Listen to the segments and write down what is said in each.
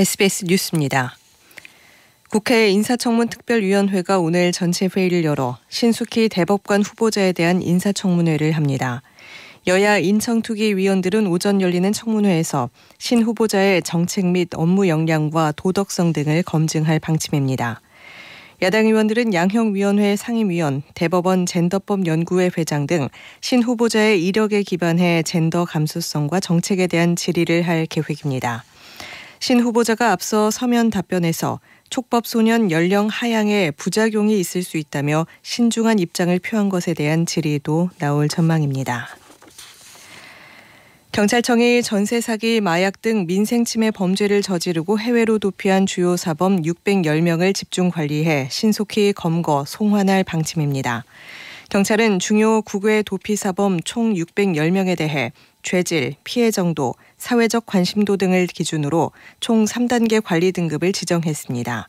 SBS 뉴스입니다. 국회 인사청문 특별위원회가 오늘 전체 회의를 열어 신숙희 대법관 후보자에 대한 인사청문회를 합니다. 여야 인청투기 위원들은 오전 열리는 청문회에서 신 후보자의 정책 및 업무 역량과 도덕성 등을 검증할 방침입니다. 야당 의원들은 양형위원회 상임위원, 대법원 젠더법 연구회 회장 등 신 후보자의 이력에 기반해 젠더 감수성과 정책에 대한 질의를 할 계획입니다. 신 후보자가 앞서 서면 답변에서 촉법 소년 연령 하향에 부작용이 있을 수 있다며 신중한 입장을 표한 것에 대한 질의도 나올 전망입니다. 경찰청이 전세 사기, 마약 등 민생 침해 범죄를 저지르고 해외로 도피한 주요 사범 610명을 집중 관리해 신속히 검거, 송환할 방침입니다. 경찰은 중요 국외 도피 사범 총 610명에 대해 죄질, 피해 정도, 사회적 관심도 등을 기준으로 총 3단계 관리 등급을 지정했습니다.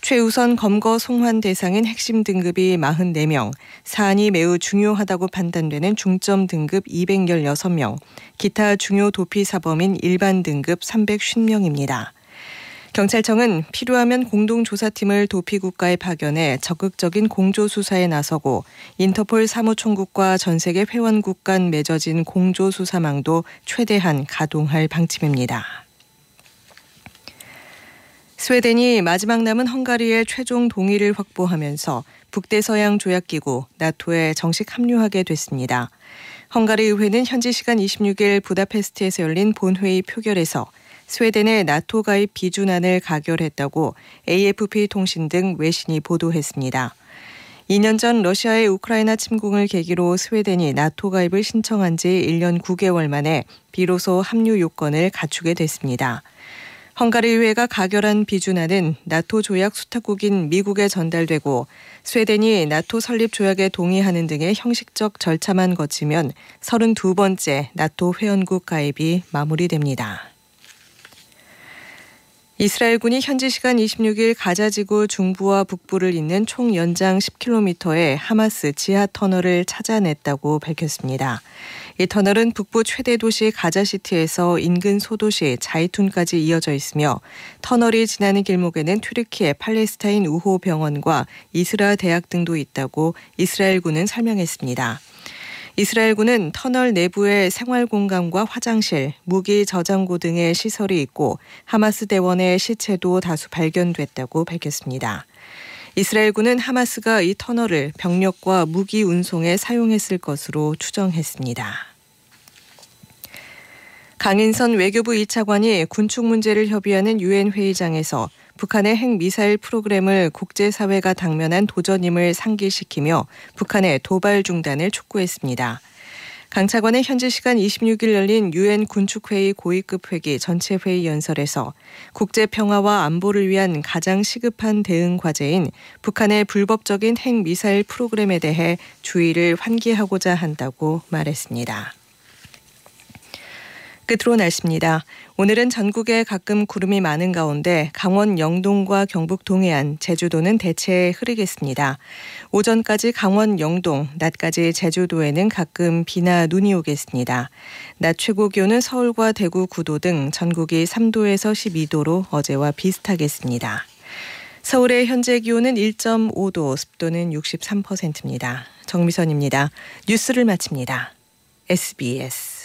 최우선 검거 송환 대상인 핵심 등급이 44명, 사안이 매우 중요하다고 판단되는 중점 등급 216명, 기타 중요 도피 사범인 일반 등급 350명입니다. 경찰청은 필요하면 공동조사팀을 도피국가에 파견해 적극적인 공조수사에 나서고 인터폴 사무총국과 전 세계 회원국 간 맺어진 공조수사망도 최대한 가동할 방침입니다. 스웨덴이 마지막 남은 헝가리의 최종 동의를 확보하면서 북대서양 조약기구 나토에 정식 합류하게 됐습니다. 헝가리 의회는 현지 시간 26일 부다페스트에서 열린 본회의 표결에서 스웨덴의 나토 가입 비준안을 가결했다고 AFP 통신 등 외신이 보도했습니다. 2년 전 러시아의 우크라이나 침공을 계기로 스웨덴이 나토 가입을 신청한 지 1년 9개월 만에 비로소 합류 요건을 갖추게 됐습니다. 헝가리 의회가 가결한 비준안은 나토 조약 수탁국인 미국에 전달되고 스웨덴이 나토 설립 조약에 동의하는 등의 형식적 절차만 거치면 32번째 나토 회원국 가입이 마무리됩니다. 이스라엘군이 현지 시간 26일 가자지구 중부와 북부를 잇는 총 연장 10km의 하마스 지하 터널을 찾아냈다고 밝혔습니다. 이 터널은 북부 최대 도시 가자시티에서 인근 소도시 자이툰까지 이어져 있으며 터널이 지나는 길목에는 튀르키예 팔레스타인 우호 병원과 이스라 대학 등도 있다고 이스라엘군은 설명했습니다. 이스라엘군은 터널 내부에 생활 공간과 화장실, 무기 저장고 등의 시설이 있고 하마스 대원의 시체도 다수 발견됐다고 밝혔습니다. 이스라엘군은 하마스가 이 터널을 병력과 무기 운송에 사용했을 것으로 추정했습니다. 강인선 외교부 2차관이 군축 문제를 협의하는 유엔 회의장에서 북한의 핵미사일 프로그램을 국제사회가 당면한 도전임을 상기시키며 북한의 도발 중단을 촉구했습니다. 강 차관의 현지 시간 26일 열린 유엔 군축회의 고위급 회기 전체 회의 연설에서 국제 평화와 안보를 위한 가장 시급한 대응 과제인 북한의 불법적인 핵 미사일 프로그램에 대해 주의를 환기하고자 한다고 말했습니다. 끝으로 날씨입니다. 오늘은 전국에 가끔 구름이 많은 가운데 강원 영동과 경북 동해안, 제주도는 대체 흐리겠습니다. 오전까지 강원 영동, 낮까지 제주도에는 가끔 비나 눈이 오겠습니다. 낮 최고 기온은 서울과 대구 9도 등 전국이 3도에서 12도로 어제와 비슷하겠습니다. 서울의 현재 기온은 1.5도, 습도는 63%입니다. 정미선입니다. 뉴스를 마칩니다. SBS